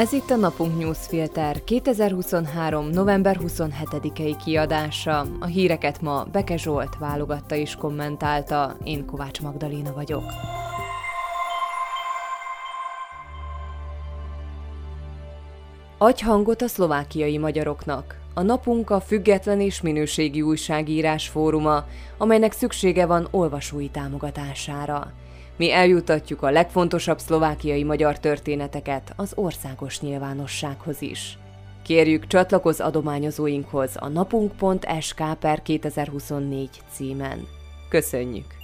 Ez itt a Napunk Newsfilter 2023. november 27-i kiadása. A híreket ma Beke Zsolt válogatta és kommentálta, én Kovács Magdaléna vagyok. Adj hangot a szlovákiai magyaroknak. A napunk a független és minőségi újságírás fóruma, amelynek szüksége van olvasói támogatására. Mi eljutatjuk a legfontosabb szlovákiai magyar történeteket az országos nyilvánossághoz is. Kérjük csatlakoz adományozóinkhoz a napunk.sk per 2024 címen. Köszönjük!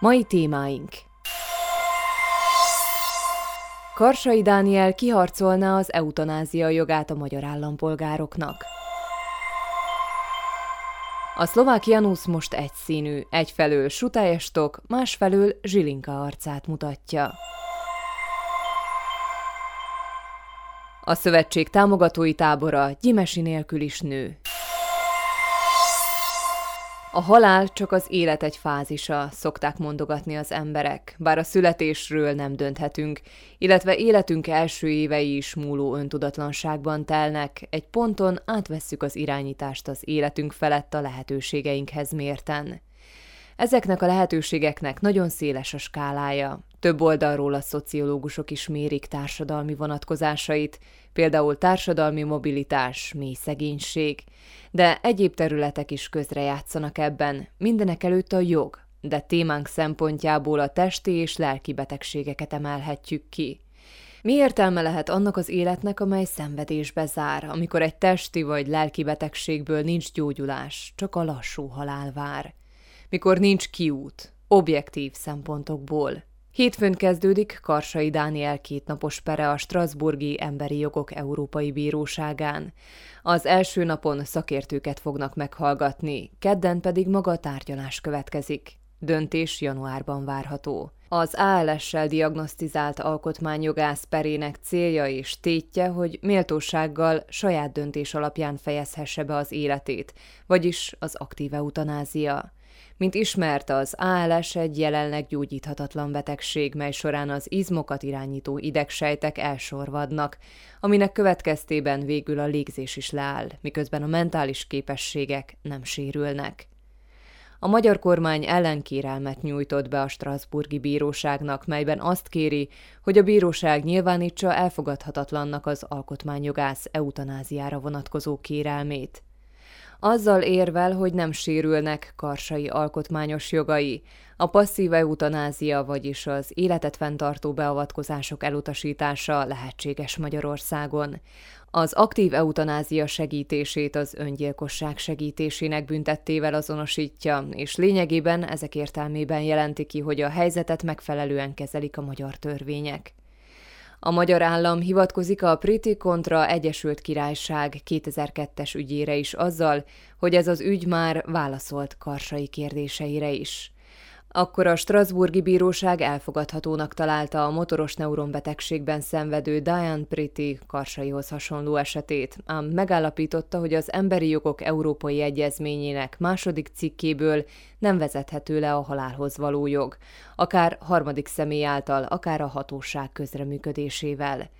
Mai témáink Karsai Dániel kiharcolná az eutanázia jogát a magyar állampolgároknak. A szlovák Janusz most egyszínű, egyfelől Sutályestok, másfelől Zsilinka arcát mutatja. A szövetség támogatói tábora Gyimesi nélkül is nő. A halál csak az élet egy fázisa, szokták mondogatni az emberek, bár a születésről nem dönthetünk, illetve életünk első évei is múló öntudatlanságban telnek, egy ponton átvesszük az irányítást az életünk felett a lehetőségeinkhez mérten. Ezeknek a lehetőségeknek nagyon széles a skálája. Több oldalról a szociológusok is mérik társadalmi vonatkozásait, például társadalmi mobilitás, mély szegénység, de egyéb területek is közrejátszanak ebben, mindenek előtt a jog, de témánk szempontjából a testi és lelki betegségeket emelhetjük ki. Mi értelme lehet annak az életnek, amely szenvedésbe zár, amikor egy testi vagy lelki betegségből nincs gyógyulás, csak a lassú halál vár? Mikor nincs kiút, objektív szempontokból, Hétfőn kezdődik Karsai Dániel kétnapos pere a Strasburgi Emberi Jogok Európai Bíróságán. Az első napon szakértőket fognak meghallgatni, kedden pedig maga a tárgyalás következik. Döntés januárban várható. Az ALS-sel diagnosztizált alkotmányjogász perének célja és tétje, hogy méltósággal saját döntés alapján fejezhesse be az életét, vagyis az aktív eutanázia. Mint ismert, az ALS egy jelenleg gyógyíthatatlan betegség, mely során az izmokat irányító idegsejtek elsorvadnak, aminek következtében végül a légzés is leáll, miközben a mentális képességek nem sérülnek. A magyar kormány ellenkérelmet nyújtott be a Strasburgi Bíróságnak, melyben azt kéri, hogy a bíróság nyilvánítsa elfogadhatatlannak az alkotmányjogász eutanáziára vonatkozó kérelmét azzal érvel, hogy nem sérülnek karsai alkotmányos jogai, a passzív eutanázia, vagyis az életet fenntartó beavatkozások elutasítása lehetséges Magyarországon. Az aktív eutanázia segítését az öngyilkosság segítésének büntettével azonosítja, és lényegében ezek értelmében jelenti ki, hogy a helyzetet megfelelően kezelik a magyar törvények. A magyar állam hivatkozik a Priti kontra Egyesült Királyság 2002-es ügyére is azzal, hogy ez az ügy már válaszolt karsai kérdéseire is. Akkor a Strasburgi Bíróság elfogadhatónak találta a motoros neuronbetegségben szenvedő Diane Pretty karsaihoz hasonló esetét, ám megállapította, hogy az Emberi Jogok Európai Egyezményének második cikkéből nem vezethető le a halálhoz való jog, akár harmadik személy által, akár a hatóság közreműködésével.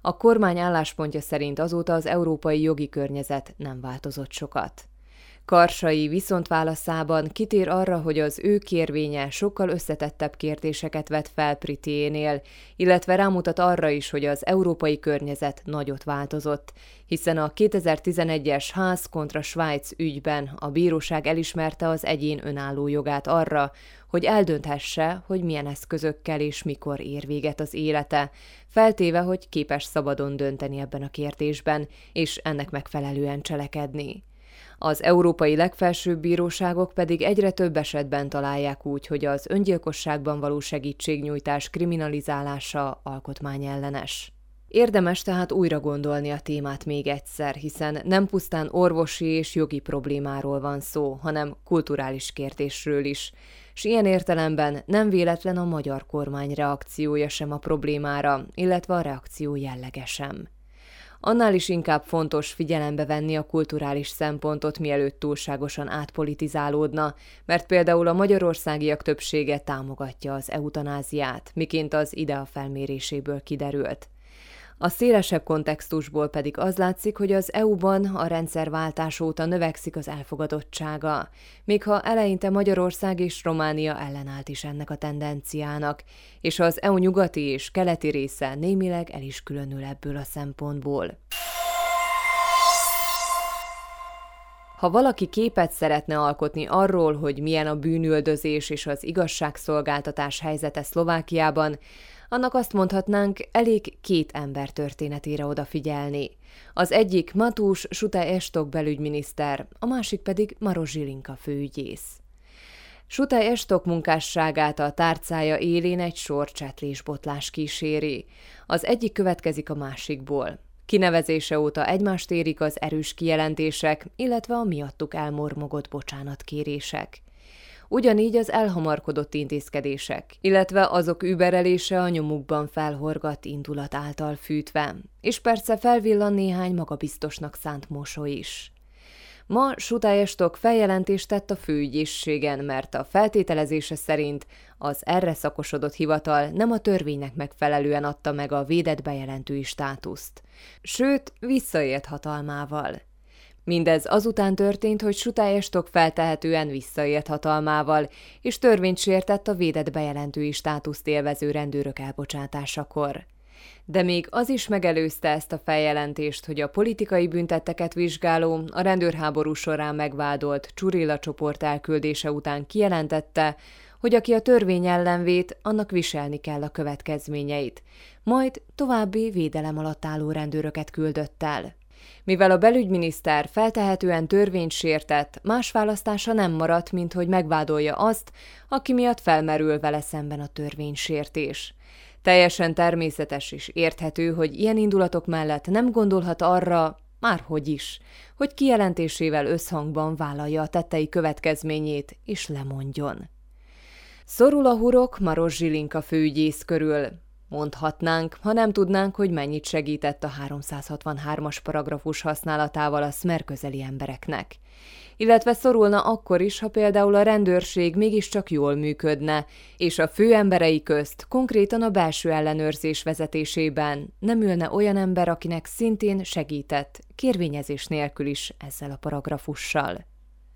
A kormány álláspontja szerint azóta az európai jogi környezet nem változott sokat. Karsai viszont válaszában kitér arra, hogy az ő kérvénye sokkal összetettebb kérdéseket vet fel Pritiénél, illetve rámutat arra is, hogy az európai környezet nagyot változott, hiszen a 2011-es ház kontra Svájc ügyben a bíróság elismerte az egyén önálló jogát arra, hogy eldönthesse, hogy milyen eszközökkel és mikor ér véget az élete, feltéve, hogy képes szabadon dönteni ebben a kérdésben, és ennek megfelelően cselekedni. Az európai legfelsőbb bíróságok pedig egyre több esetben találják úgy, hogy az öngyilkosságban való segítségnyújtás kriminalizálása alkotmányellenes. Érdemes tehát újra gondolni a témát még egyszer, hiszen nem pusztán orvosi és jogi problémáról van szó, hanem kulturális kérdésről is, s ilyen értelemben nem véletlen a magyar kormány reakciója sem a problémára, illetve a reakció jellege sem. Annál is inkább fontos figyelembe venni a kulturális szempontot, mielőtt túlságosan átpolitizálódna, mert például a magyarországiak többsége támogatja az eutanáziát, miként az IDEA felméréséből kiderült. A szélesebb kontextusból pedig az látszik, hogy az EU-ban a rendszerváltás óta növekszik az elfogadottsága, még ha eleinte Magyarország és Románia ellenállt is ennek a tendenciának, és az EU nyugati és keleti része némileg el is különül ebből a szempontból. Ha valaki képet szeretne alkotni arról, hogy milyen a bűnüldözés és az igazságszolgáltatás helyzete Szlovákiában, annak azt mondhatnánk, elég két ember történetére odafigyelni. Az egyik Matús Sute Estok belügyminiszter, a másik pedig Maros Zsilinka főügyész. Sute Estok munkásságát a tárcája élén egy sor csetlés-botlás kíséri. Az egyik következik a másikból. Kinevezése óta egymást érik az erős kijelentések, illetve a miattuk elmormogott bocsánatkérések ugyanígy az elhamarkodott intézkedések, illetve azok überelése a nyomukban felhorgat indulat által fűtve, és persze felvillan néhány magabiztosnak szánt mosoly is. Ma Sutályestok feljelentést tett a főügyészségen, mert a feltételezése szerint az erre szakosodott hivatal nem a törvénynek megfelelően adta meg a védett bejelentői státuszt. Sőt, visszaélt hatalmával – Mindez azután történt, hogy Sutályestok feltehetően visszaélt hatalmával, és törvényt sértett a védett bejelentői státuszt élvező rendőrök elbocsátásakor. De még az is megelőzte ezt a feljelentést, hogy a politikai büntetteket vizsgáló, a rendőrháború során megvádolt Csurilla csoport elküldése után kijelentette, hogy aki a törvény ellen vét, annak viselni kell a következményeit, majd további védelem alatt álló rendőröket küldött el. Mivel a belügyminiszter feltehetően törvényt sértett, más választása nem maradt, mint hogy megvádolja azt, aki miatt felmerül vele szemben a törvénysértés. Teljesen természetes és érthető, hogy ilyen indulatok mellett nem gondolhat arra, már hogy is, hogy kijelentésével összhangban vállalja a tettei következményét és lemondjon. Szorul a hurok Maros Zsilinka főügyész körül, Mondhatnánk, ha nem tudnánk, hogy mennyit segített a 363-as paragrafus használatával a szmer közeli embereknek. Illetve szorulna akkor is, ha például a rendőrség mégiscsak jól működne, és a főemberei közt, konkrétan a belső ellenőrzés vezetésében nem ülne olyan ember, akinek szintén segített, kérvényezés nélkül is ezzel a paragrafussal.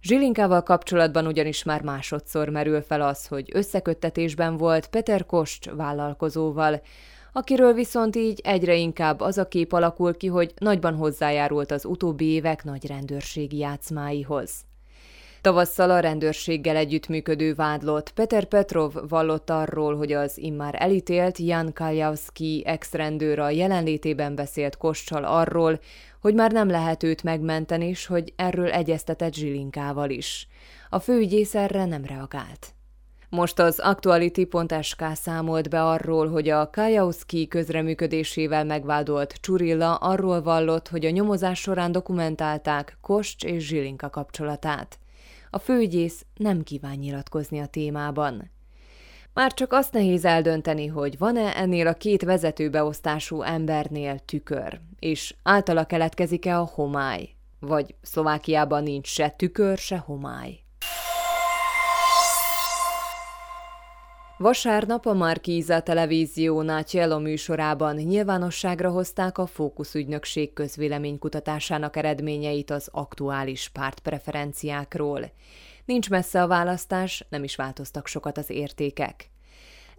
Zsilinkával kapcsolatban ugyanis már másodszor merül fel az, hogy összeköttetésben volt Peter Kost vállalkozóval, akiről viszont így egyre inkább az a kép alakul ki, hogy nagyban hozzájárult az utóbbi évek nagy rendőrségi játszmáihoz. Tavasszal a rendőrséggel együttműködő vádlott Peter Petrov vallott arról, hogy az immár elítélt Jan Kaljavski ex-rendőr a jelenlétében beszélt Kossal arról, hogy már nem lehet őt megmenteni, és hogy erről egyeztetett Zsilinkával is. A főügyész erre nem reagált. Most az Actuality.sk számolt be arról, hogy a Kajauszki közreműködésével megvádolt Csurilla arról vallott, hogy a nyomozás során dokumentálták Kost és Zsilinka kapcsolatát. A főügyész nem kíván nyilatkozni a témában. Már csak azt nehéz eldönteni, hogy van-e ennél a két vezetőbeosztású embernél tükör, és általa keletkezik-e a homály, vagy Szlovákiában nincs se tükör, se homály. Vasárnap a Markíza televízió Nátyelo műsorában nyilvánosságra hozták a fókuszügynökség közvéleménykutatásának eredményeit az aktuális pártpreferenciákról. Nincs messze a választás, nem is változtak sokat az értékek.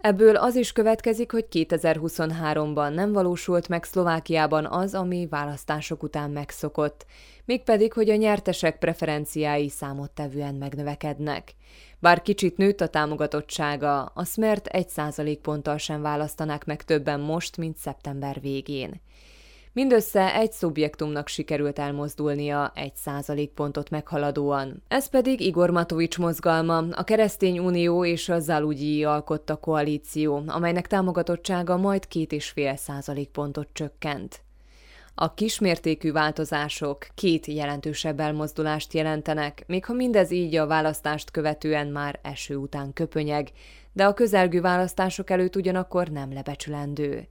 Ebből az is következik, hogy 2023-ban nem valósult meg Szlovákiában az, ami választások után megszokott, mégpedig, hogy a nyertesek preferenciái számottevően megnövekednek. Bár kicsit nőtt a támogatottsága, a Smert egy százalékponttal sem választanák meg többen most, mint szeptember végén. Mindössze egy szubjektumnak sikerült elmozdulnia egy százalékpontot meghaladóan. Ez pedig Igor Matovics mozgalma, a Keresztény Unió és a Zalugyi alkotta koalíció, amelynek támogatottsága majd két és fél százalékpontot csökkent. A kismértékű változások két jelentősebb elmozdulást jelentenek, még ha mindez így a választást követően már eső után köpönyeg, de a közelgő választások előtt ugyanakkor nem lebecsülendő.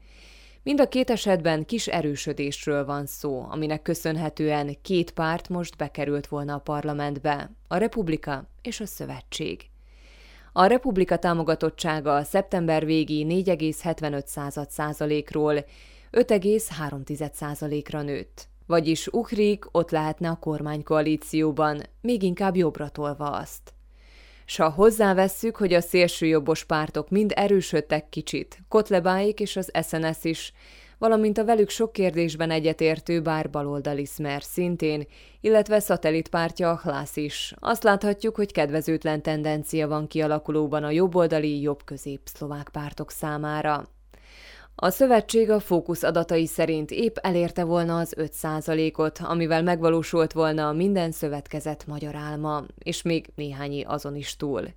Mind a két esetben kis erősödésről van szó, aminek köszönhetően két párt most bekerült volna a parlamentbe, a Republika és a Szövetség. A Republika támogatottsága szeptember végi 4,75 százalékról 5,3% ra nőtt. Vagyis Uhrik ott lehetne a kormánykoalícióban, még inkább jobbra tolva azt. S ha hozzávesszük, hogy a szélsőjobbos pártok mind erősödtek kicsit, Kotlebáik és az SNS is, valamint a velük sok kérdésben egyetértő bár baloldali Smer szintén, illetve szatellitpártja a Hlász is. Azt láthatjuk, hogy kedvezőtlen tendencia van kialakulóban a jobboldali jobb-közép szlovák pártok számára. A szövetség a fókusz adatai szerint épp elérte volna az 5%-ot, amivel megvalósult volna minden szövetkezet magyar álma, és még néhányi azon is túl.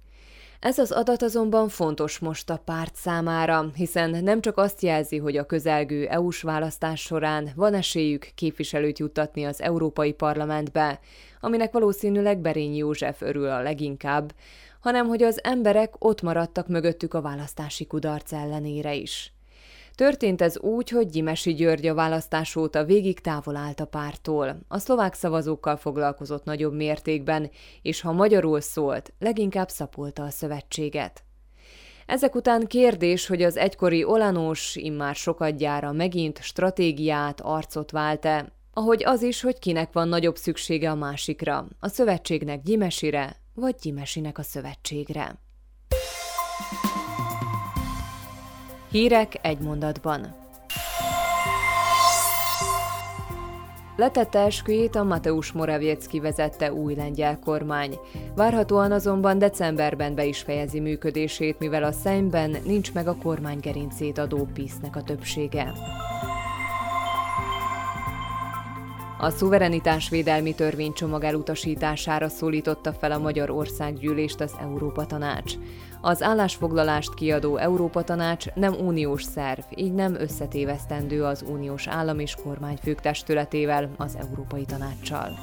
Ez az adat azonban fontos most a párt számára, hiszen nem csak azt jelzi, hogy a közelgő EU-s választás során van esélyük képviselőt juttatni az Európai Parlamentbe, aminek valószínűleg Berényi József örül a leginkább, hanem hogy az emberek ott maradtak mögöttük a választási kudarc ellenére is. Történt ez úgy, hogy Gyimesi György a választás óta végig távol állt a pártól. A szlovák szavazókkal foglalkozott nagyobb mértékben, és ha magyarul szólt, leginkább szapolta a szövetséget. Ezek után kérdés, hogy az egykori Olanós immár sokadjára megint stratégiát, arcot vált-e, ahogy az is, hogy kinek van nagyobb szüksége a másikra, a szövetségnek Gyimesire, vagy Gyimesinek a szövetségre. Hírek egy mondatban. Letette esküjét a Mateusz Morawiecki vezette új lengyel kormány. Várhatóan azonban decemberben be is fejezi működését, mivel a szemben nincs meg a kormány gerincét adó pisznek a többsége. A szuverenitásvédelmi törvénycsomag elutasítására szólította fel a Magyar Országgyűlést az Európa Tanács. Az állásfoglalást kiadó Európa Tanács nem uniós szerv, így nem összetévesztendő az uniós állam és kormányfők testületével, az Európai Tanácssal.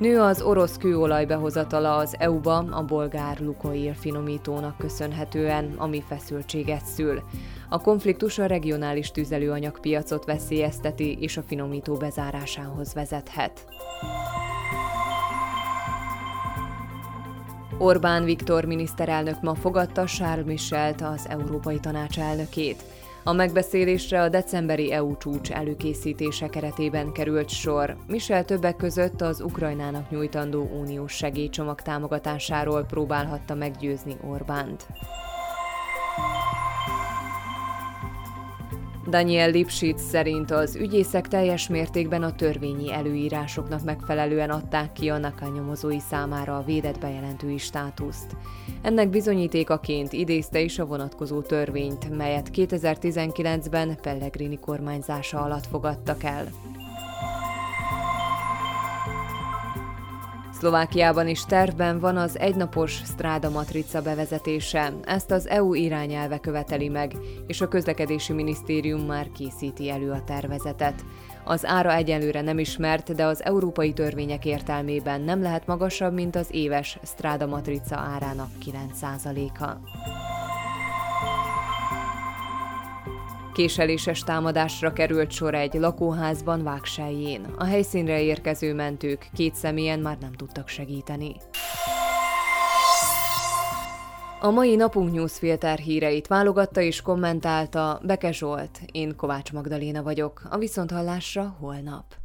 Nő az orosz kőolaj behozatala az EU-ba a bolgár Lukoil finomítónak köszönhetően, ami feszültséget szül. A konfliktus a regionális tüzelőanyagpiacot veszélyezteti és a finomító bezárásához vezethet. Orbán Viktor miniszterelnök ma fogadta Charles Michelt, az Európai Tanács elnökét. A megbeszélésre a decemberi EU csúcs előkészítése keretében került sor. Michel többek között az Ukrajnának nyújtandó uniós segélycsomag támogatásáról próbálhatta meggyőzni Orbánt. Daniel Lipschitz szerint az ügyészek teljes mértékben a törvényi előírásoknak megfelelően adták ki a NAKA nyomozói számára a védett bejelentői státuszt. Ennek bizonyítékaként idézte is a vonatkozó törvényt, melyet 2019-ben Pellegrini kormányzása alatt fogadtak el. Szlovákiában is tervben van az egynapos Stráda matrica bevezetése. Ezt az EU irányelve követeli meg, és a közlekedési minisztérium már készíti elő a tervezetet. Az ára egyelőre nem ismert, de az európai törvények értelmében nem lehet magasabb, mint az éves Stráda matrica árának 9%-a. Késeléses támadásra került sor egy lakóházban Vágseljén. A helyszínre érkező mentők két személyen már nem tudtak segíteni. A mai napunk newsfilter híreit válogatta és kommentálta Beke Zsolt. Én Kovács Magdaléna vagyok. A viszonthallásra holnap.